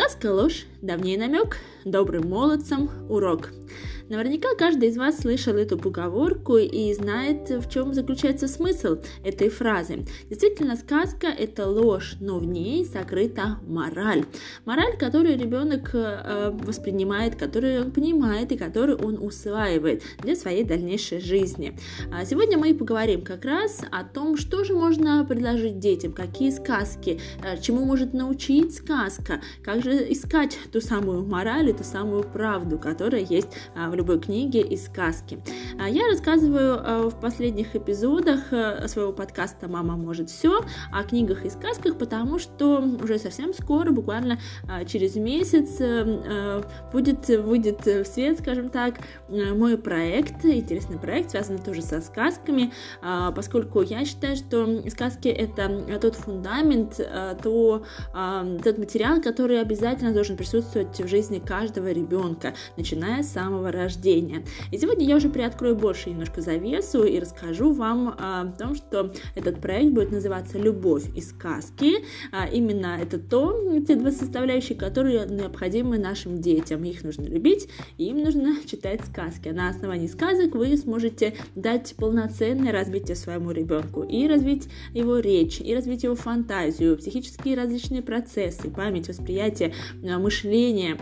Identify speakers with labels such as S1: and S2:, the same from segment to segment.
S1: Сказка ложь, давней намек, добрым молодцам урок. Наверняка каждый из вас слышал эту поговорку и знает, в чем заключается смысл этой фразы. Действительно, сказка – это ложь, но в ней сокрыта мораль. Мораль, которую ребенок э, воспринимает, которую он понимает и которую он усваивает для своей дальнейшей жизни. А сегодня мы поговорим как раз о том, что же можно предложить детям, какие сказки, э, чему может научить сказка, как же искать ту самую мораль и ту самую правду, которая есть а, в любой книге и сказке. А, я рассказываю а, в последних эпизодах а, своего подкаста «Мама может все» о книгах и сказках, потому что уже совсем скоро, буквально через месяц, будет, выйдет в свет, скажем так, мой проект, интересный проект, связанный тоже со сказками, поскольку я считаю, что сказки это тот фундамент, то, тот материал, который обязательно должен присутствовать в жизни каждого ребенка, начиная с самого рождения рождения. И сегодня я уже приоткрою больше немножко завесу и расскажу вам а, о том, что этот проект будет называться «Любовь и сказки». А, именно это то, те два составляющие, которые необходимы нашим детям. Их нужно любить, и им нужно читать сказки. На основании сказок вы сможете дать полноценное развитие своему ребенку и развить его речь, и развить его фантазию, психические различные процессы, память, восприятие, а, мышление.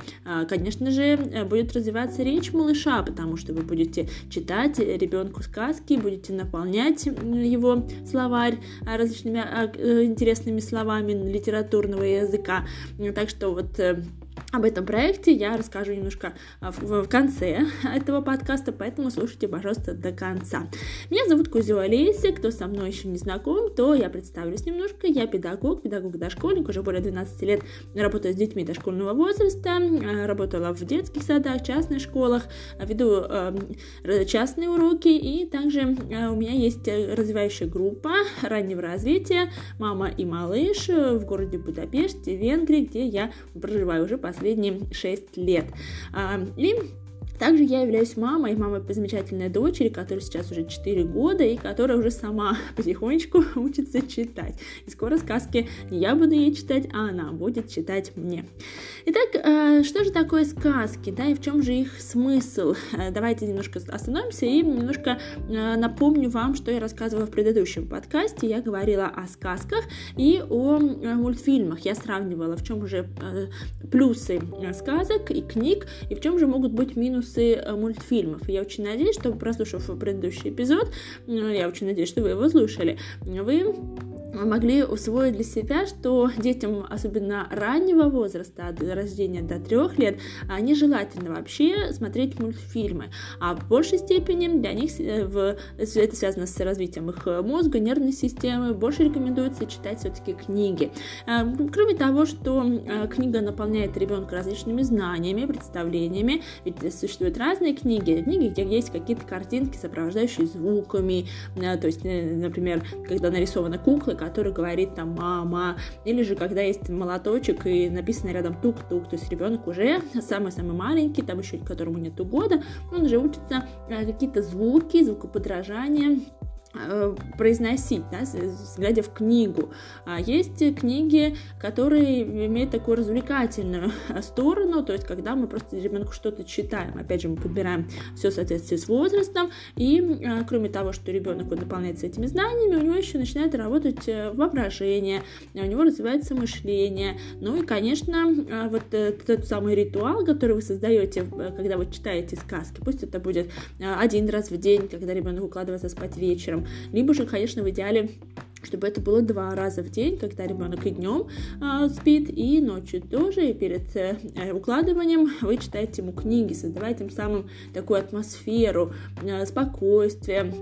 S1: Конечно же, будет развиваться речь малыша, душа, потому что вы будете читать ребенку сказки, будете наполнять его словарь различными а, э, интересными словами литературного языка. Так что вот э, об этом проекте я расскажу немножко а, в, конце этого подкаста, поэтому слушайте, пожалуйста, до конца. Меня зовут Кузю Олеся, кто со мной еще не знаком, то я представлюсь немножко. Я педагог, педагог-дошкольник, уже более 12 лет работаю с детьми дошкольного возраста, а, работала в детских садах, частных школах, веду э, частные уроки, и также э, у меня есть развивающая группа раннего развития «Мама и малыш» в городе Будапеште, Венгрии, где я проживаю уже последние последние 6 лет. А, и также я являюсь мамой, мамой замечательной дочери, которой сейчас уже 4 года и которая уже сама потихонечку учится читать. И скоро сказки не я буду ей читать, а она будет читать мне. Итак, э, что же такое сказки, да, и в чем же их смысл? Э, давайте немножко остановимся и немножко э, напомню вам, что я рассказывала в предыдущем подкасте. Я говорила о сказках и о мультфильмах. Я сравнивала, в чем же плюсы сказок и книг, и в чем же могут быть минусы минусы э, мультфильмов. Я очень надеюсь, что, прослушав предыдущий эпизод, я очень надеюсь, что вы его слушали, вы могли усвоить для себя, что детям, особенно раннего возраста, от рождения до трех лет, нежелательно вообще смотреть мультфильмы, а в большей степени для них э, в, это связано с развитием их мозга, нервной системы, больше рекомендуется читать все-таки книги. Э, кроме того, что э, книга наполняет ребенка различными знаниями, представлениями, ведь существуют разные книги, книги, где есть какие-то картинки, сопровождающие звуками, то есть, например, когда нарисована кукла, который говорит там мама, или же когда есть молоточек и написано рядом тук-тук, то есть ребенок уже самый-самый маленький, там еще которому нету года, он уже учится э, какие-то звуки, звукоподражания, произносить, да, глядя в книгу. А есть книги, которые имеют такую развлекательную сторону, то есть когда мы просто ребенку что-то читаем, опять же мы подбираем все в соответствии с возрастом, и а, кроме того, что ребенок вот, наполняется этими знаниями, у него еще начинает работать э, воображение, у него развивается мышление, ну и, конечно, а, вот этот самый ритуал, который вы создаете, когда вы читаете сказки, пусть это будет один раз в день, когда ребенок укладывается спать вечером, вечером. Либо же, конечно, в идеале чтобы это было два раза в день, когда ребенок и днем э, спит, и ночью тоже, и перед э, укладыванием вы читаете ему книги, создавая тем самым такую атмосферу э, спокойствия,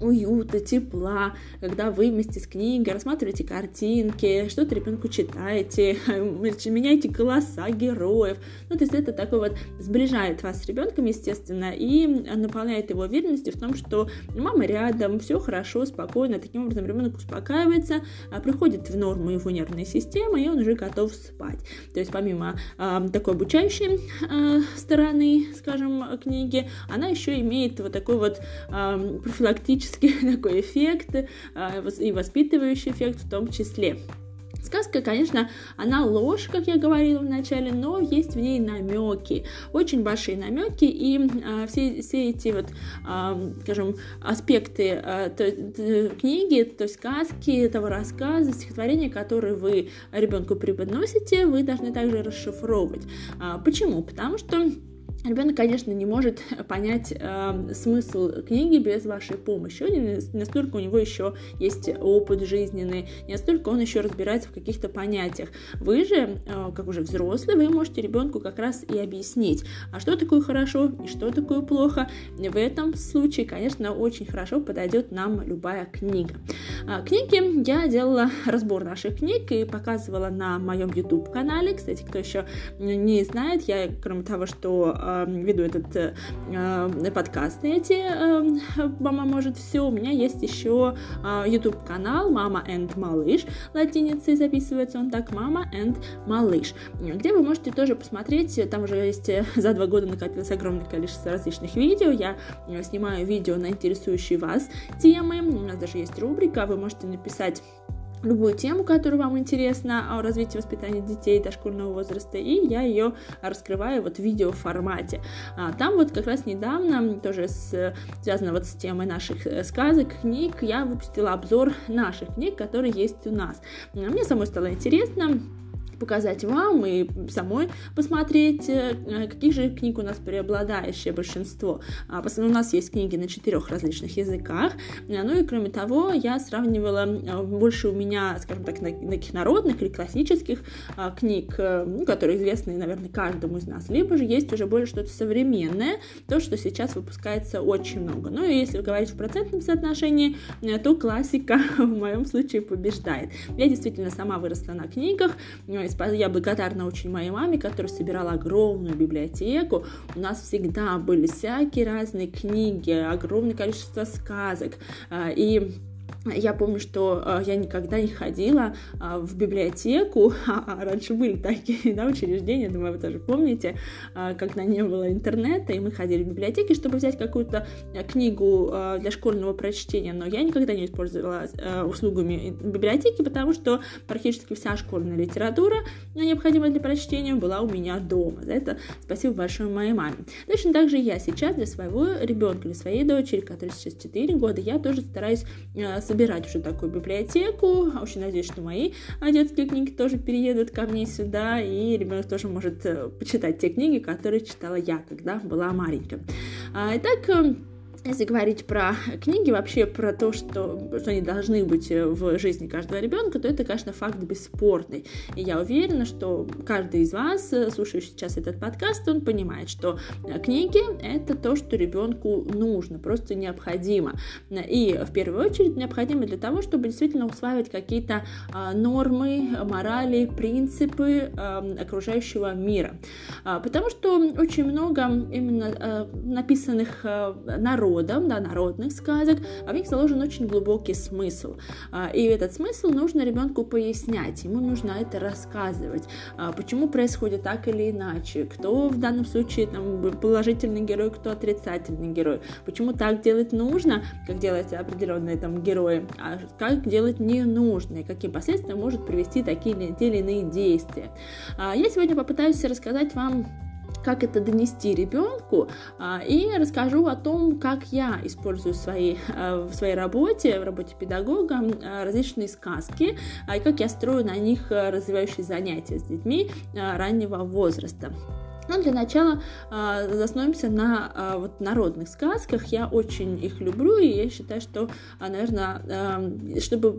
S1: уюта, тепла, когда вы вместе с книгой рассматриваете картинки, что-то ребенку читаете, меняете голоса героев. Ну, то есть это такой вот сближает вас с ребенком, естественно, и наполняет его уверенностью в том, что мама рядом, все хорошо, спокойно. Таким образом ребенок успокаивается, а, приходит в норму его нервной системы, и он уже готов спать. То есть помимо э, такой обучающей э, стороны, скажем, книги, она еще имеет вот такой вот э, профилактический такой эффект а, и воспитывающий эффект в том числе. Сказка, конечно, она ложь, как я говорила в начале, но есть в ней намеки, очень большие намеки, и э, все, все эти вот, э, скажем, аспекты э, то, то, книги, то есть сказки, этого рассказа, стихотворения, которые вы ребенку преподносите, вы должны также расшифровывать. А, почему? Потому что Ребенок, конечно, не может понять э, смысл книги без вашей помощи. Не настолько у него еще есть опыт жизненный, не настолько он еще разбирается в каких-то понятиях. Вы же, э, как уже взрослый, вы можете ребенку как раз и объяснить, а что такое хорошо и что такое плохо. В этом случае, конечно, очень хорошо подойдет нам любая книга. А, книги я делала разбор наших книг и показывала на моем YouTube канале. Кстати, кто еще не знает, я, кроме того, что Э, веду этот э, э, подкаст эти «Мама может все», у меня есть еще YouTube канал «Мама and Малыш», латиницей записывается он так «Мама and Малыш», где вы можете тоже посмотреть, там уже есть за два года накопилось огромное количество различных видео, я снимаю видео на интересующие вас темы, у нас даже есть рубрика, вы можете написать любую тему, которая вам интересна о развитии воспитания детей дошкольного возраста, и я ее раскрываю вот в видеоформате. А, там вот как раз недавно, тоже с, связано вот с темой наших э, сказок, книг, я выпустила обзор наших книг, которые есть у нас. Мне самой стало интересно, показать вам и самой посмотреть, э, э, каких же книг у нас преобладающее большинство. А, у нас есть книги на четырех различных языках. Э, ну и кроме того, я сравнивала больше у меня, скажем так, таких народных или классических а, книг, ну, которые известны, наверное, каждому из нас, либо же есть уже более что-то современное, то, что сейчас выпускается очень много. Ну и если говорить в процентном соотношении, то классика в моем случае побеждает. Я действительно сама выросла на книгах, я благодарна очень моей маме, которая собирала огромную библиотеку. У нас всегда были всякие разные книги, огромное количество сказок. А, и я помню, что э, я никогда не ходила э, в библиотеку, а, а раньше были такие да, учреждения, думаю, вы тоже помните, э, когда не было интернета, и мы ходили в библиотеки, чтобы взять какую-то книгу для школьного прочтения, но я никогда не использовала услугами библиотеки, потому что практически вся школьная литература, необходимая для прочтения, была у меня дома. За это спасибо большое моей маме. Точно так же я сейчас для своего ребенка, для своей дочери, которой сейчас 4 года, я тоже стараюсь э, собирать уже такую библиотеку. Очень надеюсь, что мои детские книги тоже переедут ко мне сюда, и ребенок тоже может э, почитать те книги, которые читала я, когда была маленькая. А, итак, эм, если говорить про книги, вообще про то, что, что они должны быть э, в жизни каждого ребенка, то это, конечно, факт бесспорный. И я уверена, что каждый из вас, э, слушающий сейчас этот подкаст, он понимает, что э, книги — это то, что ребенку нужно, просто необходимо. И в первую очередь необходимо для того, чтобы действительно усваивать какие-то а, нормы, морали, принципы а, окружающего мира. А, потому что очень много именно написанных народов, народом, да, народных сказок, а в них заложен очень глубокий смысл. А, и этот смысл нужно ребенку пояснять, ему нужно это рассказывать, а, почему происходит так или иначе, кто в данном случае там, положительный герой, кто отрицательный герой, почему так делать нужно, как делать определенные там герои, а как делать не нужно, и каким последствиям может привести такие или иные действия. А, я сегодня попытаюсь рассказать вам как это донести ребенку, а, и расскажу о том, как я использую своей, а, в своей работе, в работе педагога а, различные сказки, и как я строю на них развивающие занятия с детьми раннего возраста. Но для начала э, заснуемся на э, вот народных сказках. Я очень их люблю, и я считаю, что, э, наверное, э, чтобы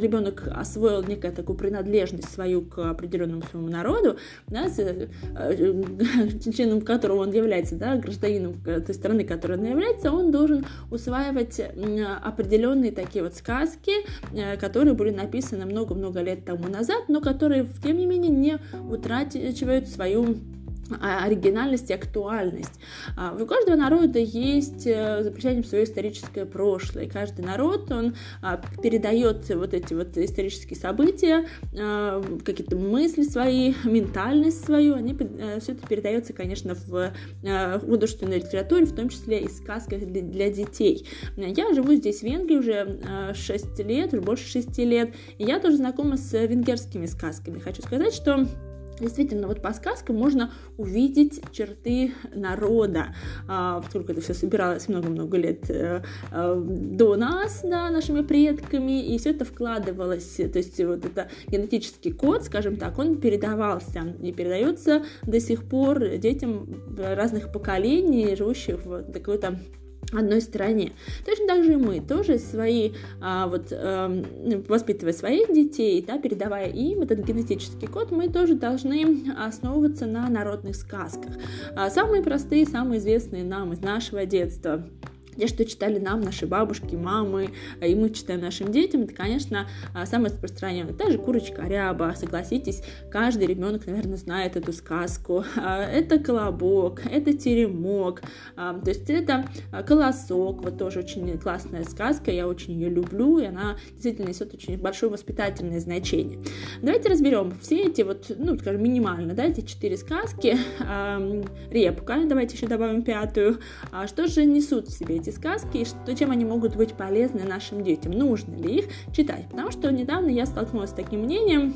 S1: ребенок освоил некую такую принадлежность свою к определенному своему народу, да, с, э, членом которого он является, да, гражданином той страны, которой он является, он должен усваивать определенные такие вот сказки, э, которые были написаны много-много лет тому назад, но которые, тем не менее, не утрачивают свою а, оригинальность и актуальность. А, у каждого народа есть э, за свое историческое прошлое. Каждый народ, он а, передает вот эти вот исторические события, какие-то мысли свои, ментальность свою, они, э, все это передается, конечно, в э, художественной литературе, в том числе и сказках для детей. Я живу здесь, в Венгрии, уже 6 лет, уже больше 6 лет, и я тоже знакома с венгерскими сказками. Хочу сказать, что Действительно, вот по сказкам можно увидеть черты народа, а, поскольку это все собиралось много-много лет э, э, до нас, да, нашими предками, и все это вкладывалось, то есть вот это генетический код, скажем так, он передавался и передается до сих пор детям разных поколений, живущих в такой-то одной стороне. Точно так же и мы тоже свои, а, вот, а, воспитывая своих детей, да, передавая им этот генетический код, мы тоже должны основываться на народных сказках. А, самые простые, самые известные нам из нашего детства те, что читали нам наши бабушки, мамы, а, и мы читаем нашим детям, это, конечно, а, самое распространенное. Та же курочка ряба, согласитесь, каждый ребенок, наверное, знает эту сказку. А, это колобок, это теремок, то есть это колосок, вот тоже очень классная сказка, я очень ее люблю, и она действительно несет очень большое воспитательное значение. Давайте разберем все эти вот, ну, скажем, минимально, да, эти четыре сказки, репка, давайте еще добавим пятую, что же несут в себе эти сказки и что, чем они могут быть полезны нашим детям, нужно ли их читать. Потому что недавно я столкнулась с таким мнением,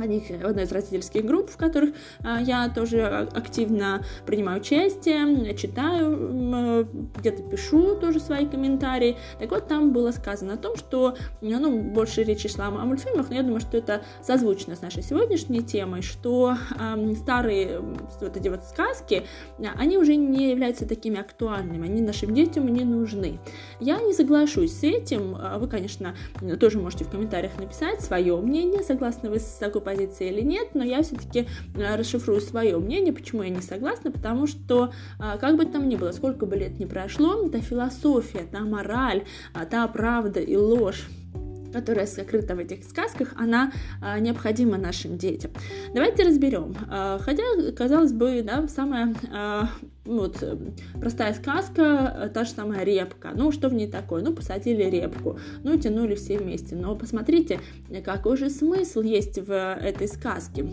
S1: одних, одной из родительских групп, в которых а, я тоже активно принимаю участие, читаю, где-то пишу тоже свои комментарии. Так вот, там было сказано о том, что, ну, больше речи шла о мультфильмах, но я думаю, что это созвучно с нашей сегодняшней темой, что э, старые вот эти вот сказки, они уже не являются такими актуальными, они нашим детям не нужны. Я не соглашусь с этим, вы, конечно, тоже можете в комментариях написать свое мнение, согласны вы с такой позиции или нет, но я все-таки э, расшифрую свое мнение, почему я не согласна, потому что, э, как бы там ни было, сколько бы лет ни прошло, та философия, та мораль, э, та правда и ложь, которая сокрыта в этих сказках, она а, необходима нашим детям. Давайте разберем. А, хотя, казалось бы, да, самая а, вот, простая сказка, та же самая репка. Ну, что в ней такое? Ну, посадили репку, ну, тянули все вместе. Но посмотрите, какой же смысл есть в этой сказке.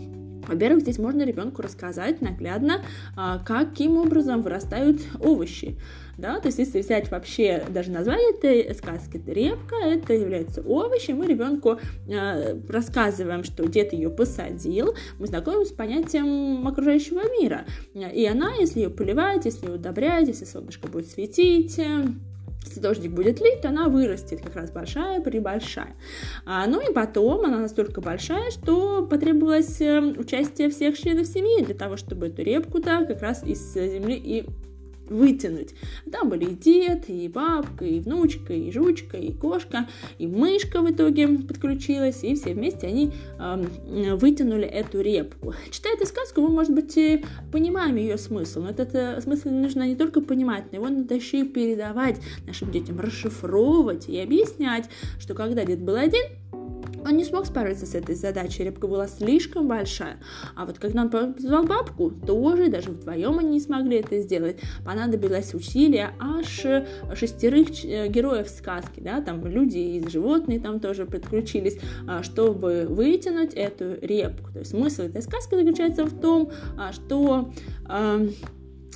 S1: Во-первых, здесь можно ребенку рассказать наглядно, каким образом вырастают овощи. Да, то есть если взять вообще даже название этой сказки репка, это является овощем, мы ребенку э, рассказываем, что дед ее посадил, мы знакомимся с понятием окружающего мира, и она, если ее поливать, если ее удобрять, если солнышко будет светить, если дождик будет лить, то она вырастет как раз большая, прибольшая. А, ну и потом она настолько большая, что потребовалось э, участие всех членов семьи для того, чтобы эту репку-то как раз из земли и вытянуть. Там были и дед, и бабка, и внучка, и жучка, и кошка, и мышка в итоге подключилась, и все вместе они э, вытянули эту репку. Читая эту сказку, мы, может быть, и понимаем ее смысл, но этот э, смысл нужно не только понимать, но его надо еще и передавать нашим детям, расшифровывать и объяснять, что когда дед был один, он не смог справиться с этой задачей, репка была слишком большая. А вот когда он позвал бабку, тоже даже вдвоем они не смогли это сделать. Понадобилось усилия аж шестерых э, героев сказки, да, там люди и животные там тоже подключились, а, чтобы вытянуть эту репку. То есть смысл этой сказки заключается в том, а, что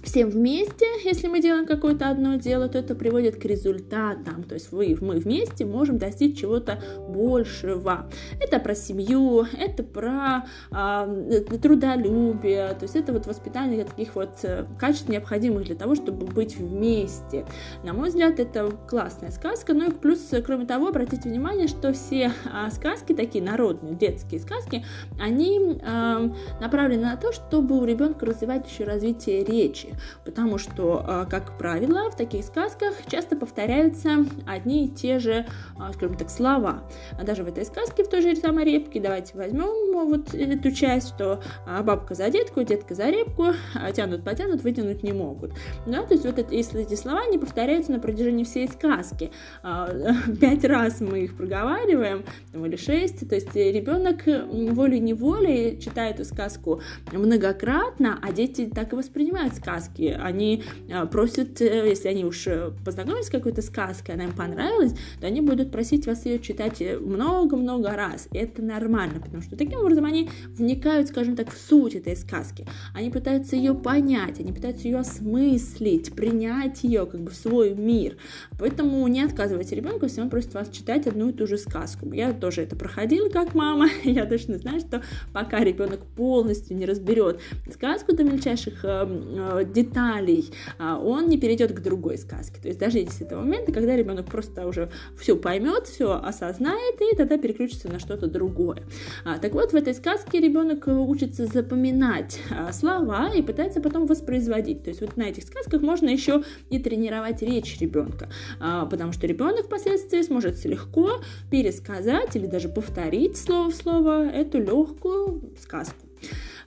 S1: всем вместе, если мы делаем какое-то одно дело, то это приводит к результатам. То есть вы, мы вместе можем достичь чего-то большего. Это про семью, это про э, трудолюбие, то есть это вот воспитание таких вот э, качеств, необходимых для того, чтобы быть вместе. На мой взгляд, это классная сказка. Ну и плюс, кроме того, обратите внимание, что все э, сказки, такие народные, детские сказки, они э, направлены на то, чтобы у ребенка развивать еще развитие речи. Случаях, потому что, а, как правило, в таких сказках часто повторяются одни и те же, а, скажем так, слова. Даже в этой сказке, в той же самой репке, давайте возьмем вот эту часть, что бабка за детку, детка за репку, тянут, потянут, вытянуть не могут. Да, то есть вот это, если эти слова не повторяются на протяжении всей сказки, пять раз мы их проговариваем, или шесть, то есть ребенок волей-неволей читает эту сказку многократно, а дети так и воспринимают сказки. Они а, просят, э, если они уж э, познакомились с какой-то сказкой, она им понравилась, то они будут просить вас ее читать э, много-много раз. Это нормально, потому что таким образом они вникают, скажем так, в суть этой сказки. Они пытаются ее понять, они пытаются ее осмыслить, принять ее как бы в свой мир. Поэтому не отказывайте ребенку, если он просит вас читать одну и ту же сказку. Я тоже это проходила как мама, я точно знаю, что пока ребенок полностью не разберет сказку до мельчайших э, э, деталей, э, он не перейдет к другой сказке. То есть дождитесь этого момента, когда ребенок просто уже все поймет, все осознает и тогда переключится на что-то другое. А, так вот, в этой сказке ребенок учится запоминать а, слова и пытается потом воспроизводить. То есть вот на этих сказках можно еще и тренировать речь ребенка, а, потому что ребенок впоследствии сможет легко пересказать или даже повторить слово в слово эту легкую сказку.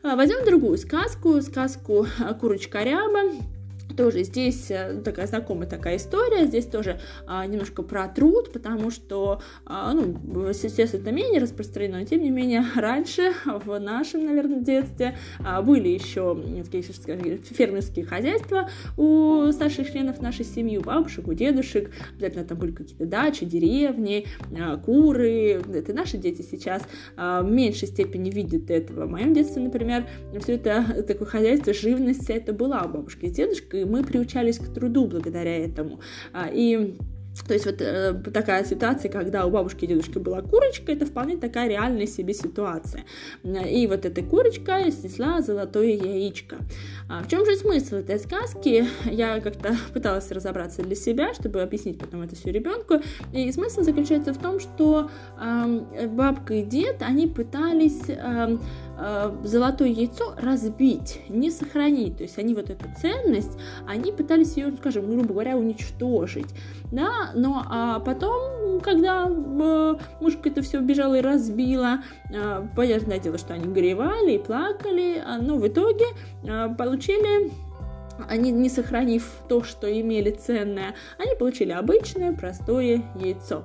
S1: А, возьмем другую сказку, сказку «Курочка Ряба». Тоже здесь э, такая знакомая такая история, здесь тоже а, немножко про труд, потому что, а, ну, сейчас это менее распространено, но тем не менее раньше, в нашем, наверное, детстве а, были еще такие, фермерские хозяйства у старших членов нашей семьи, у бабушек, у дедушек, обязательно там были какие-то дачи, деревни, а, куры, это наши дети сейчас а, в меньшей степени видят этого. В моем детстве, например, все это такое хозяйство, живность, вся это была у бабушки с дедушкой, и мы приучались к труду благодаря этому. А, и то есть вот э, такая ситуация, когда у бабушки и дедушки была курочка, это вполне такая реальная себе ситуация. И вот эта курочка снесла золотое яичко. А в чем же смысл этой сказки? Я как-то пыталась разобраться для себя, чтобы объяснить потом это все ребенку. И смысл заключается в том, что э, бабка и дед, они пытались э, золотое яйцо разбить, не сохранить. То есть они вот эту ценность, они пытались ее, скажем, грубо говоря, уничтожить. Да, но а потом, когда э, мушка это все бежала и разбила, э, понятное дело, что они горевали и плакали, а, но в итоге э, получили они, не сохранив то, что имели ценное, они получили обычное простое яйцо.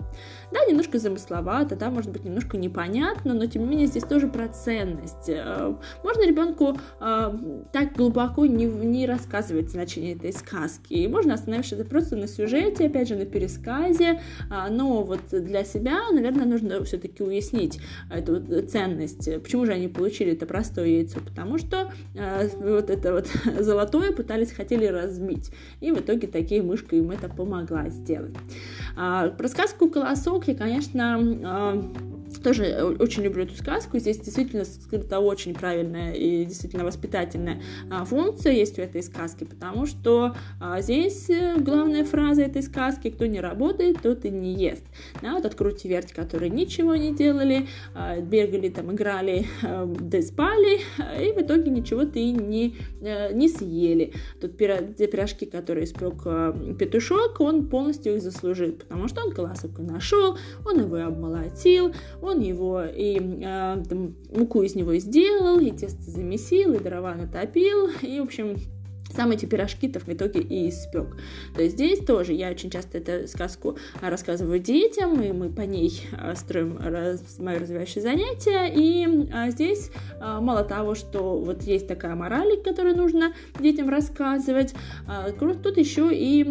S1: Да, немножко замысловато, да, может быть, немножко непонятно, но тем не менее здесь тоже про ценность. Э, можно ребенку э, так глубоко не, не рассказывать значение этой сказки. И можно остановиться просто на сюжете, опять же, на пересказе, а, но вот для себя, наверное, нужно все-таки уяснить эту ценность. Почему же они получили это простое яйцо? Потому что э, вот это вот золотое пытались, хотели разбить. И в итоге такие мышка им это помогла сделать. А, про сказку «Колосок» я, конечно, а, тоже очень люблю эту сказку. Здесь действительно скрыта очень правильная и действительно воспитательная а, функция есть у этой сказки, потому что а, здесь э, главная фраза этой сказки «Кто не работает, тот и не ест». Да, вот откройте верть, которые ничего не делали, а, бегали там, играли, да спали, и в итоге ничего-то и не, э, не съели. Тут те пирожки, которые испек петушок, он полностью их заслужил, потому что он колосок нашел, он его обмолотил, он его и э, там, муку из него сделал, и тесто замесил, и дрова натопил, и, в общем, сам эти пирожки-то в итоге и испек. То есть здесь тоже я очень часто эту сказку рассказываю детям, и мы по ней а, строим раз, мои развивающие занятия. И а, здесь а, мало того, что вот есть такая мораль, которую нужно детям рассказывать, тут еще и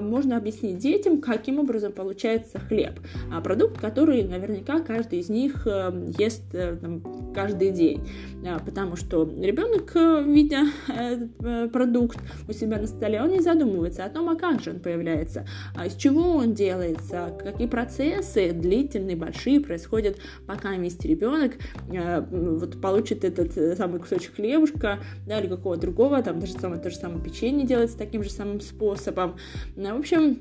S1: можно объяснить детям, каким образом получается хлеб. Продукт, который наверняка каждый из них а, ест а, там, каждый день. Потому что ребенок, видя этот продукт, продукт у себя на столе, он не задумывается о том, а как же он появляется, а из чего он делается, какие процессы длительные, большие происходят, пока вместе ребенок э, вот получит этот э, самый кусочек хлебушка, да, или какого другого, там даже самое, то же самое печенье делается таким же самым способом. В общем,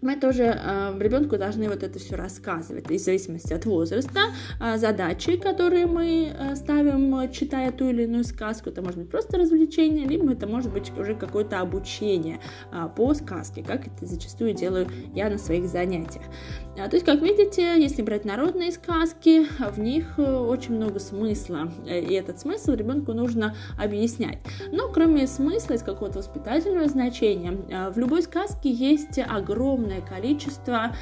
S1: мы тоже э, ребенку должны вот это все рассказывать, и в зависимости от возраста, э, задачи, которые мы э, ставим, читая ту или иную сказку, это может быть просто развлечение, либо это может быть уже какое-то обучение э, по сказке, как это зачастую делаю я на своих занятиях. А, то есть, как видите, если брать народные сказки, в них э, очень много смысла, э, и этот смысл ребенку нужно объяснять. Но кроме смысла из какого-то воспитательного значения, э, в любой сказке есть огромное количество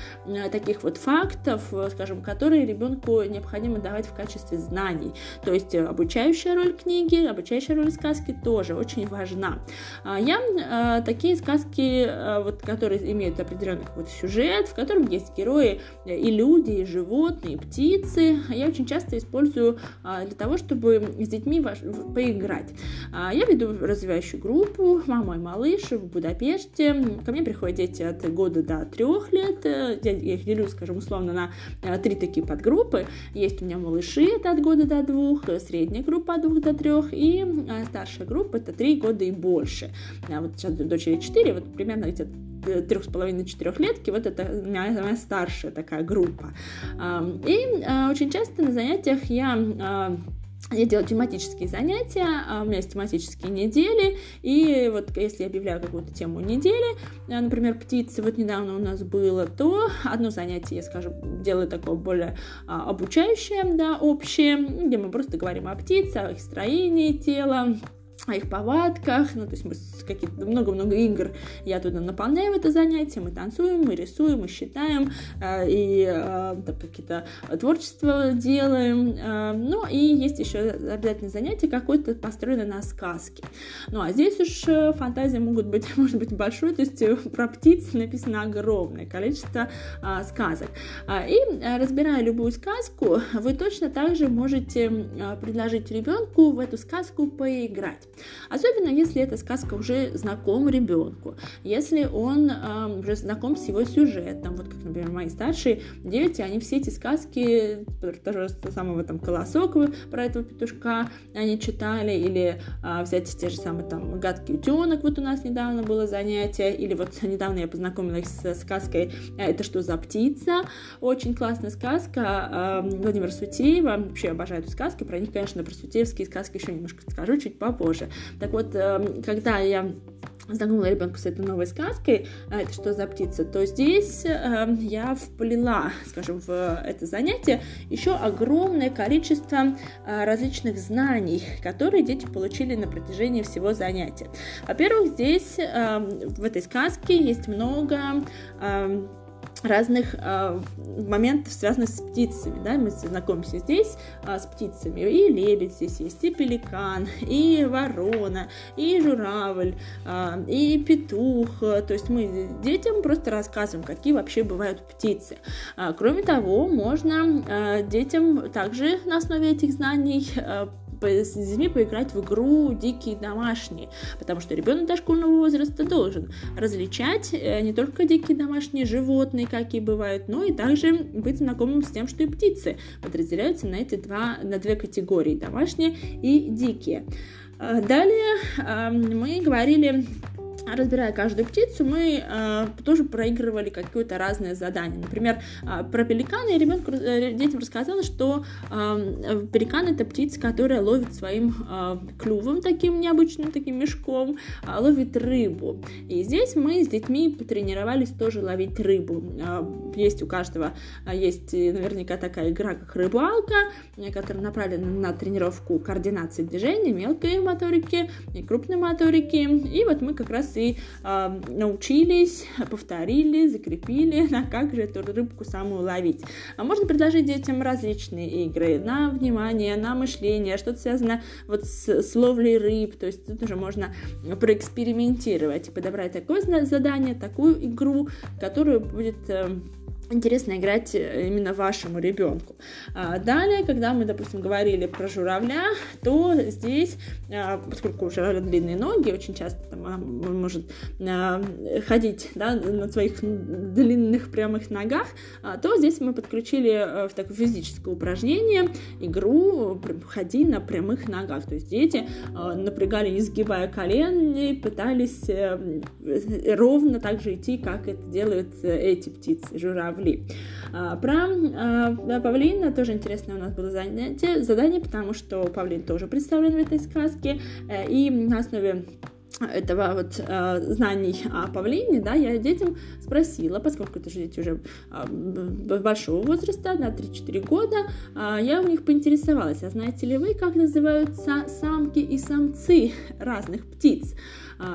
S1: таких вот фактов, скажем, которые ребенку необходимо давать в качестве знаний. То есть обучающая роль книги, обучающая роль сказки тоже очень важна. А, я такие сказки, вот, которые имеют определенный какой-то сюжет, в котором есть герои, и люди, и животные, и птицы. Я очень часто использую а, для того, чтобы с детьми поиграть. А, я веду развивающую группу «Мама и малыш» в Будапеште. Ко мне приходят дети от года до трех лет. Я их делю, скажем, условно на а, три такие подгруппы. Есть у меня малыши, это от года до двух, средняя группа от двух до трех, и старшая группа это три года и больше. Вот сейчас дочери четыре, вот примерно где-то трех с половиной четырехлетки, вот это моя, моя старшая такая группа. И а, очень часто на занятиях я а, я делаю тематические занятия, а, у меня есть тематические недели, и вот если я объявляю какую-то тему недели, например, птицы, вот недавно у нас было, то одно занятие, я скажу, делаю такое более обучающее, да, общее, где мы просто говорим о птицах, о их строении тела, о их повадках, ну, то есть мы какие-то много-много игр я туда наполняю это занятие, мы танцуем, мы рисуем, мы считаем, э, и э, какие-то творчества делаем, э, ну, и есть еще обязательно занятие какое-то построенное на сказке. Ну, а здесь уж э, фантазии могут быть, может быть, большой, то есть э, про птиц написано огромное количество э, сказок. А, и э, разбирая любую сказку, вы точно также можете э, предложить ребенку в эту сказку поиграть. Особенно если эта сказка уже знакома ребенку, если он э, уже знаком с его сюжетом. Вот как, например, мои старшие дети, они все эти сказки, тоже самого там колосок про этого петушка они читали, или э, взять те же самые там гадкий утенок, вот у нас недавно было занятие, или вот недавно я познакомилась с сказкой «Это что за птица?», очень классная сказка э, Владимира Сутеева, вообще обожаю эту сказку, про них, конечно, про сутеевские сказки еще немножко скажу чуть попозже дальше. Так вот, эм, когда я знакомила ребенка с этой новой сказкой, а, это что за птица, то здесь э, я вплела, скажем, в это занятие еще огромное количество э, различных знаний, которые дети получили на протяжении всего занятия. Во-первых, здесь э, в этой сказке есть много э, разных э, моментов, связанных с птицами. Да? Мы знакомимся здесь э, с птицами. И лебедь здесь есть, и пеликан, и ворона, и журавль, э, и петух. То есть мы детям просто рассказываем, какие вообще бывают птицы. А, кроме того, можно э, детям также на основе этих знаний э, с детьми поиграть в игру «Дикие домашние», потому что ребенок дошкольного возраста должен различать э, не только дикие домашние животные, какие бывают, но и также быть знакомым с тем, что и птицы подразделяются на эти два, на две категории – домашние и дикие. Э, далее мы говорили разбирая каждую птицу, мы э, тоже проигрывали какое-то разное задание. Например, э, про пеликана я ребенку, э, детям рассказала, что э, пеликан это птица, которая ловит своим э, клювом, таким необычным таким мешком, э, ловит рыбу. И здесь мы с детьми потренировались тоже ловить рыбу. Э, есть у каждого, э, есть наверняка такая игра, как рыбалка, э, которая направлена на тренировку координации движений, мелкой моторики и крупной моторики. И вот мы как раз и э, научились, повторили, закрепили, на как же эту рыбку самую ловить. А можно предложить детям различные игры на внимание, на мышление, что-то связано вот с, с ловлей рыб, то есть тут уже можно проэкспериментировать и подобрать такое задание, такую игру, которую будет э, интересно играть э, именно вашему ребенку. А, далее, когда мы, допустим, говорили про журавля, то здесь, а, поскольку у журавля длинные ноги, очень часто там, он может а, ходить да, на своих длинных прямых ногах, то здесь мы подключили э, в такое физическое упражнение игру «Ходи на прямых ногах». То есть дети напрягали, не сгибая колени, пытались э, ровно так же идти, как это делают эти птицы, журавли павли. А, про а, павлина тоже интересное у нас было занятие, задание, потому что павлин тоже представлен в этой сказке, э, и на основе этого вот э, знаний о павлине, да, я детям спросила, поскольку это же дети уже э, большого возраста, на 3-4 года, э, я у них поинтересовалась, а знаете ли вы, как называются самки и самцы разных птиц?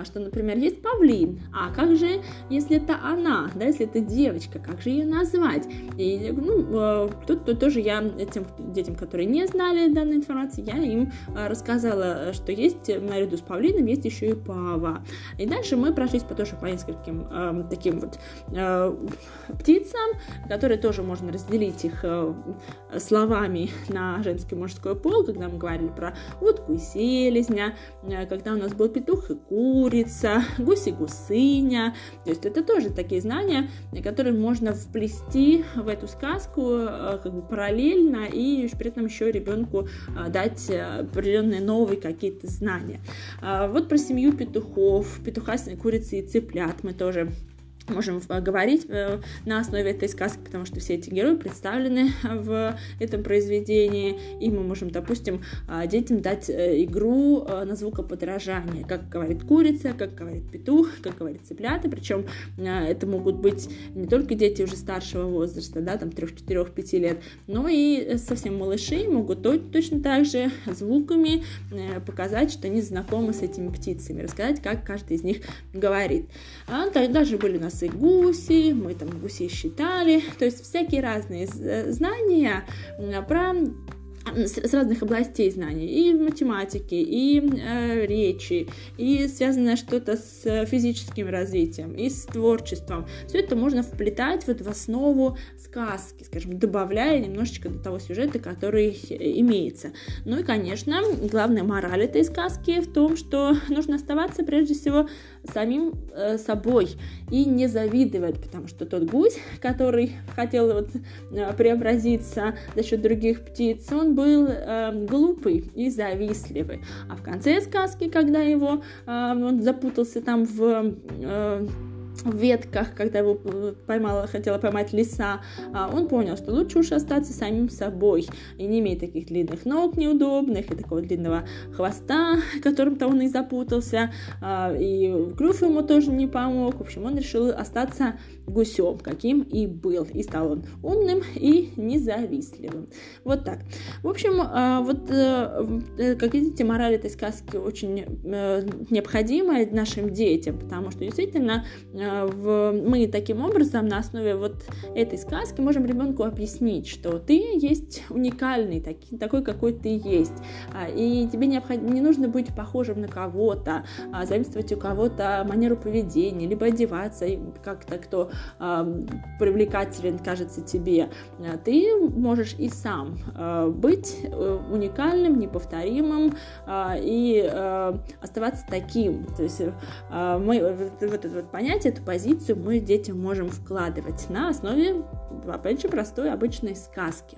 S1: Что, например, есть павлин, а как же, если это она, да, если это девочка, как же ее назвать? И, ну, а, тут, тут тоже я тем детям, которые не знали данной информации, я им а, рассказала, что есть, наряду с павлином, есть еще и пава. И дальше мы прошлись по тоже по нескольким э, таким вот э, птицам, которые тоже можно разделить их э, словами на женский и мужской пол, когда мы говорили про утку и селезня, э, когда у нас был петух и кур, курица, гусь и гусыня. То есть это тоже такие знания, которые можно вплести в эту сказку э, как бы параллельно и при этом еще ребенку э, дать определенные новые какие-то знания. А вот про семью петухов, петуха, курицы и цыплят мы тоже можем э, говорить э, на основе этой сказки, потому что все эти герои представлены в этом произведении, и мы можем, допустим, э, детям дать игру на звукоподражание, как говорит курица, как говорит петух, как говорит цыплята, причем это могут быть не только дети уже старшего возраста, да, там 3, 4, 5 лет, но и совсем малыши могут точно так же звуками показать, что они знакомы с этими птицами, рассказать, как каждый из них говорит. А даже были у нас нас и гуси, мы там гусей считали, то есть всякие разные знания про с разных областей знаний, и математики, и э, речи, и связанное что-то с физическим развитием, и с творчеством. Все это можно вплетать вот в основу сказки, скажем, добавляя немножечко до того сюжета, который имеется. Ну и, конечно, главная мораль этой сказки в том, что нужно оставаться прежде всего самим э, собой и не завидовать, потому что тот гусь, который хотел вот э, преобразиться за счет других птиц, он был э, глупый и завистливый. А в конце сказки, когда его э, он запутался там в э, в ветках, когда его э, поймала, хотела поймать лиса, а он понял, что лучше уж остаться самим собой и не иметь таких длинных ног неудобных и такого длинного хвоста, которым-то он и запутался, а, и клюв ему тоже не помог. В общем, он решил остаться гусем, каким и был. И стал он умным и независтливым. Вот так. В общем, а, вот, э, э, как видите, мораль этой сказки очень необходима нашим детям, потому что действительно в, мы таким образом на основе вот этой сказки можем ребенку объяснить, что ты есть уникальный, таки, такой, какой ты есть, а, и тебе необходимо, не нужно быть похожим на кого-то, а, заимствовать у кого-то манеру поведения, либо одеваться как-то, кто а, привлекателен кажется тебе. Ты можешь и сам быть э, уникальным, неповторимым и оставаться таким. То есть мы вот это вот понятие, эту позицию мы детям можем вкладывать на основе, опять же, простой обычной сказки.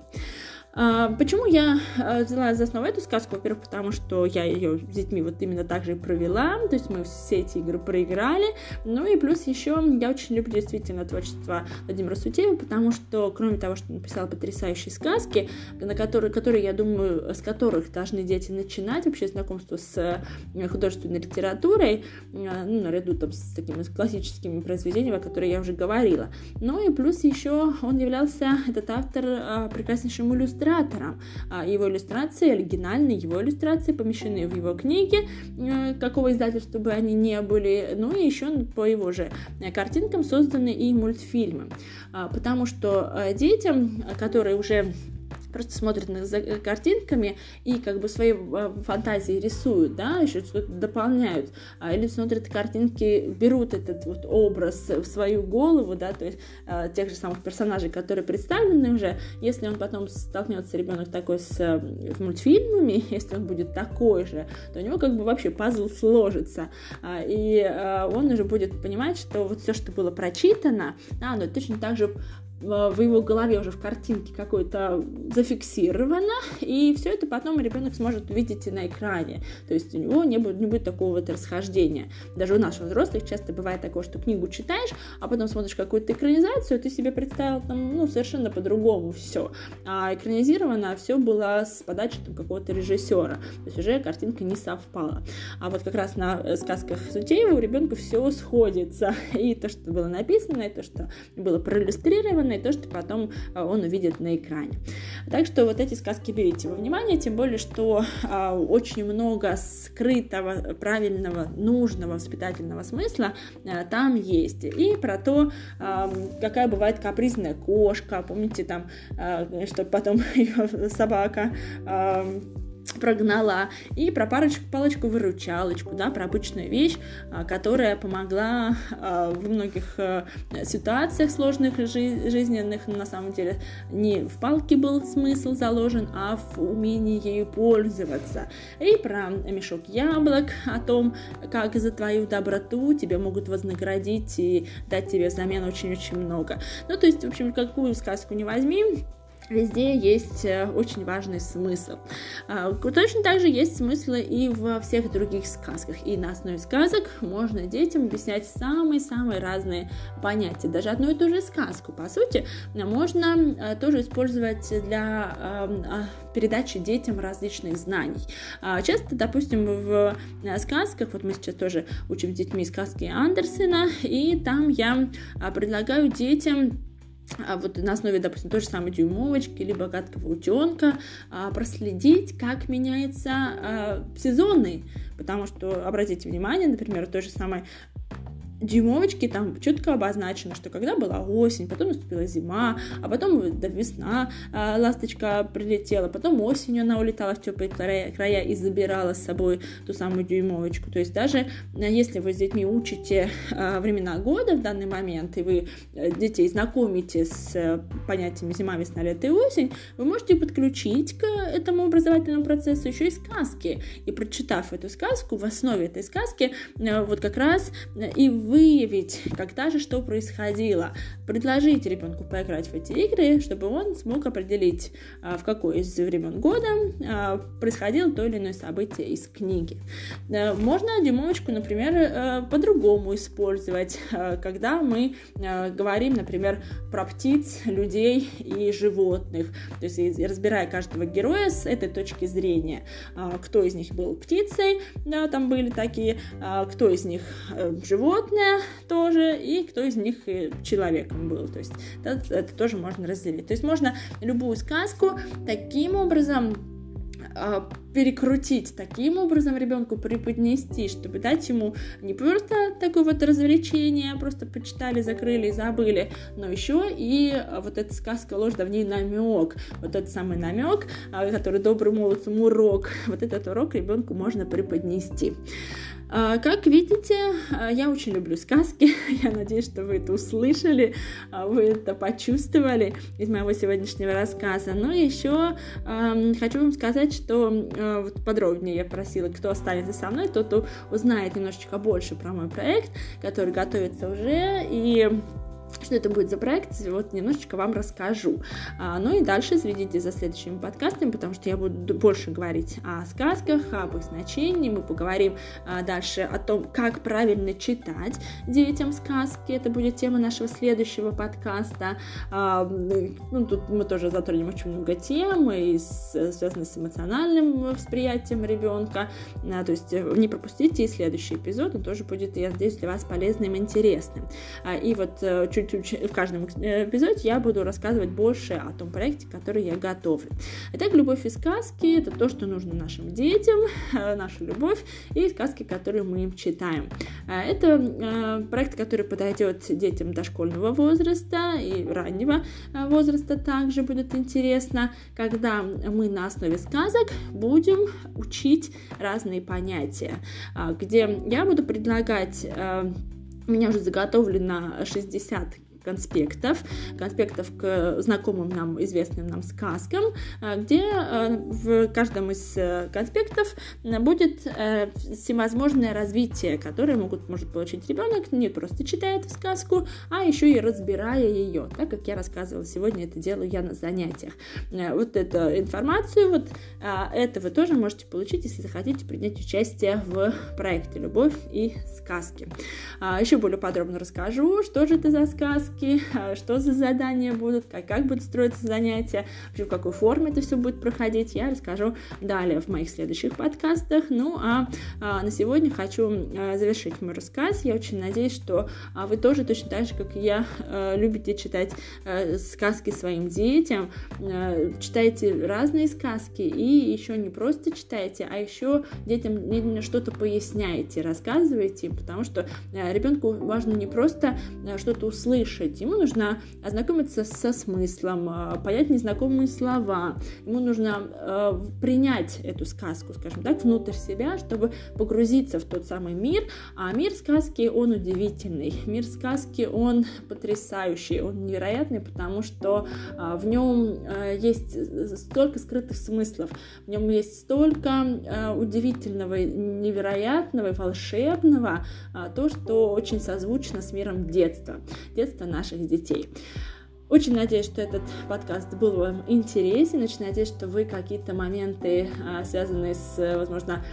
S1: А, почему я а, взяла за основу эту сказку? Во-первых, потому что я ее с детьми вот именно так же и провела, то есть мы все эти игры проиграли. Ну и плюс еще я очень люблю действительно творчество Владимира Сутеева, потому что кроме того, что он написал потрясающие сказки, на которые, которые, я думаю, с которых должны дети начинать вообще знакомство с э, художественной литературой, э, ну, наряду там с такими классическими произведениями, о которых я уже говорила. Ну и плюс еще он являлся, этот автор, э, прекраснейшим иллюстратором иллюстратором. А его иллюстрации, оригинальные его иллюстрации, помещены в его книге, э, какого издательства бы они не были, ну и еще по его же картинкам созданы и мультфильмы. А, потому что э, детям, которые уже просто смотрят за картинками и как бы своей фантазии рисуют, да, еще что-то дополняют, а, или смотрят картинки, берут этот вот образ в свою голову, да, то есть тех же самых персонажей, которые представлены уже, если он потом столкнется ребенок такой с мультфильмами, если он будет такой же, то у него как бы вообще пазл сложится, и он уже будет понимать, что вот все, что было прочитано, да, оно точно так же в его голове уже в картинке какой-то зафиксировано, и все это потом ребенок сможет увидеть и на экране. То есть у него не будет, не будет такого вот расхождения. Даже у наших взрослых часто бывает такое, что книгу читаешь, а потом смотришь какую-то экранизацию, ты себе представил там, ну, совершенно по-другому все. А экранизировано все было с подачи там, какого-то режиссера. То есть уже картинка не совпала. А вот как раз на э, сказках Сутеева у ребенка все сходится. И то, что было написано, и то, что было проиллюстрировано, и то, что потом а, он увидит на экране. Так что вот эти сказки берите во внимание, тем более, что а, очень много скрытого, правильного, нужного воспитательного смысла а, там есть. И про то, какая бывает капризная кошка, помните там, что потом ее собака прогнала, и про парочку, палочку-выручалочку, да, про обычную вещь, а, которая помогла а, в многих а, ситуациях сложных жизненных, на самом деле, не в палке был смысл заложен, а в умении ею пользоваться. И про мешок яблок, о том, как за твою доброту тебе могут вознаградить и дать тебе взамен очень-очень много. Ну, то есть, в общем, какую сказку не возьми, Везде есть э, очень важный смысл. А, точно так же есть смыслы и во всех других сказках. И на основе сказок можно детям объяснять самые-самые разные понятия. Даже одну и ту же сказку, по сути, можно э, тоже использовать для а, передачи детям различных знаний. А, часто, допустим, в э, сказках, вот мы сейчас тоже учим с детьми сказки Андерсена, и там я предлагаю детям а вот на основе, допустим, той же самой дюймовочки, либо гадкого утенка, а, проследить, как меняются а, сезоны. Потому что, обратите внимание, например, той же самой дюймовочки там четко обозначено, что когда была осень, потом наступила зима, а потом да, весна, а, ласточка прилетела, потом осенью она улетала в теплые края, края и забирала с собой ту самую дюймовочку. То есть даже а, если вы с детьми учите а, времена года в данный момент, и вы а, детей знакомите с а, понятиями зима, весна, лето и осень, вы можете подключить к этому образовательному процессу еще и сказки. И прочитав эту сказку, в основе этой сказки а, вот как раз и в выявить, когда же что происходило, предложить ребенку поиграть в эти игры, чтобы он смог определить, а, в какое из времен года а, происходило то или иное событие из книги. Э, можно дюймовочку, например, э, по-другому использовать, э, когда мы говорим, например, про птиц, людей и животных, то есть разбирая каждого героя с этой точки зрения, а, кто из них был птицей, да, там были такие, кто из них животное, животное тоже, и кто из них человеком был. То есть это, это тоже можно разделить. То есть можно любую сказку таким образом а, перекрутить таким образом ребенку преподнести, чтобы дать ему не просто такое вот развлечение, просто почитали, закрыли и забыли, но еще и вот эта сказка ложь, да в ней намек, вот этот самый намек, а, который добрый молодцам урок, вот этот урок ребенку можно преподнести. А, как видите, а, я очень люблю сказки. Я надеюсь, что вы это услышали, а, вы это почувствовали из моего сегодняшнего рассказа. Но еще хочу вам сказать, что вот подробнее я просила, кто останется со мной, тот узнает немножечко больше про мой проект, который готовится уже. И что это будет за проект, вот немножечко вам расскажу. А, ну и дальше следите за следующими подкастами, потому что я буду больше говорить о сказках, об их значении. Мы поговорим а, дальше о том, как правильно читать детям сказки. Это будет тема нашего следующего подкаста. А, ну, тут мы тоже затронем очень много тем, и с, связанных с эмоциональным восприятием ребенка. А, то есть не пропустите и следующий эпизод, он тоже будет, я надеюсь, для вас полезным и интересным. А, и вот э, чуть чуть каждом, в каждом эпизоде я буду рассказывать больше о том проекте, который я готовлю. Итак, «Любовь и сказки» — это то, что нужно нашим детям, наша любовь и сказки, которые мы им читаем. Это проект, который подойдет детям дошкольного возраста и раннего возраста также будет интересно, когда мы на основе сказок будем учить разные понятия, где я буду предлагать у меня уже заготовлено 60 конспектов, конспектов к знакомым нам, известным нам сказкам, э, где э, в каждом из э, конспектов будет всевозможное развитие, которое могут, может получить ребенок, не просто читает сказку, а еще и разбирая ее, так как я рассказывала сегодня, это делаю я на занятиях. Вот эту информацию, вот это вы тоже можете получить, если захотите принять участие в проекте «Любовь и сказки». А, еще более подробно расскажу, что же это за сказки, сказки, что за задания будут, как, как будут строиться занятия, вообще в какой форме это все будет проходить, я расскажу далее в моих следующих подкастах. Ну а, а на сегодня хочу а, завершить мой рассказ. Я очень надеюсь, что а, вы тоже точно так же, как и я, а, любите читать а, сказки своим детям, а, читаете разные сказки и еще не просто читаете, а еще детям что-то поясняете, рассказываете им, потому что а, ребенку важно не просто а, что-то услышать, слушать, ему нужно ознакомиться со смыслом, а, понять незнакомые слова, ему нужно э, принять эту сказку, скажем так, внутрь себя, чтобы погрузиться в тот самый мир. А мир сказки, он удивительный, мир сказки, он потрясающий, он невероятный, потому что э, в нем э, есть столько скрытых смыслов, в нем есть столько э, удивительного, невероятного, волшебного, э, то, что очень созвучно с миром детства. Детство наших детей. Очень надеюсь, что этот подкаст был вам интересен. Очень надеюсь, что вы какие-то моменты, а, связанные с, возможно,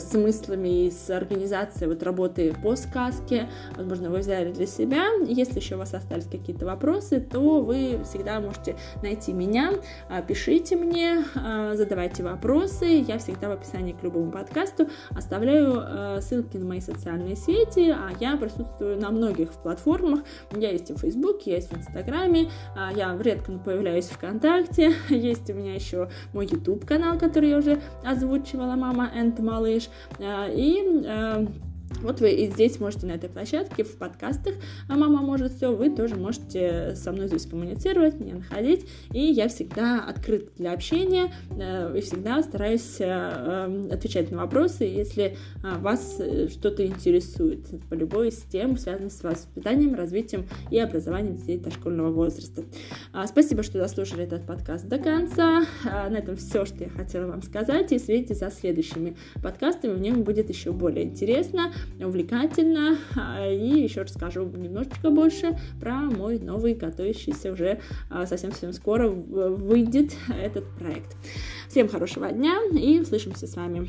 S1: смыслами и с организацией вот работы по сказке, возможно, вы взяли для себя. Если еще у вас остались какие-то вопросы, то вы всегда можете найти меня, а, пишите мне, а, задавайте вопросы. Я всегда в описании к любому подкасту оставляю ссылки на мои социальные сети, а я присутствую на многих платформах. Я есть в Фейсбуке, я есть в Инстаграме, я редко появляюсь ВКонтакте. Есть у меня еще мой YouTube канал, который я уже озвучивала, мама and малыш. А, и а, вот вы и здесь можете на этой площадке, в подкастах а «Мама может все», вы тоже можете со мной здесь коммуницировать, меня находить, и я всегда открыт для общения э, и всегда стараюсь э, эм, отвечать на вопросы, если э, вас что-то интересует по любой из тем, связанных с воспитанием, развитием и образованием детей дошкольного возраста. А, спасибо, что дослушали этот подкаст до конца. А, на этом все, что я хотела вам сказать, и следите за следующими подкастами, в нем будет еще более интересно увлекательно. А, и еще расскажу немножечко больше про мой новый, готовящийся уже а, совсем-совсем скоро выйдет этот проект. Всем хорошего дня и услышимся с вами.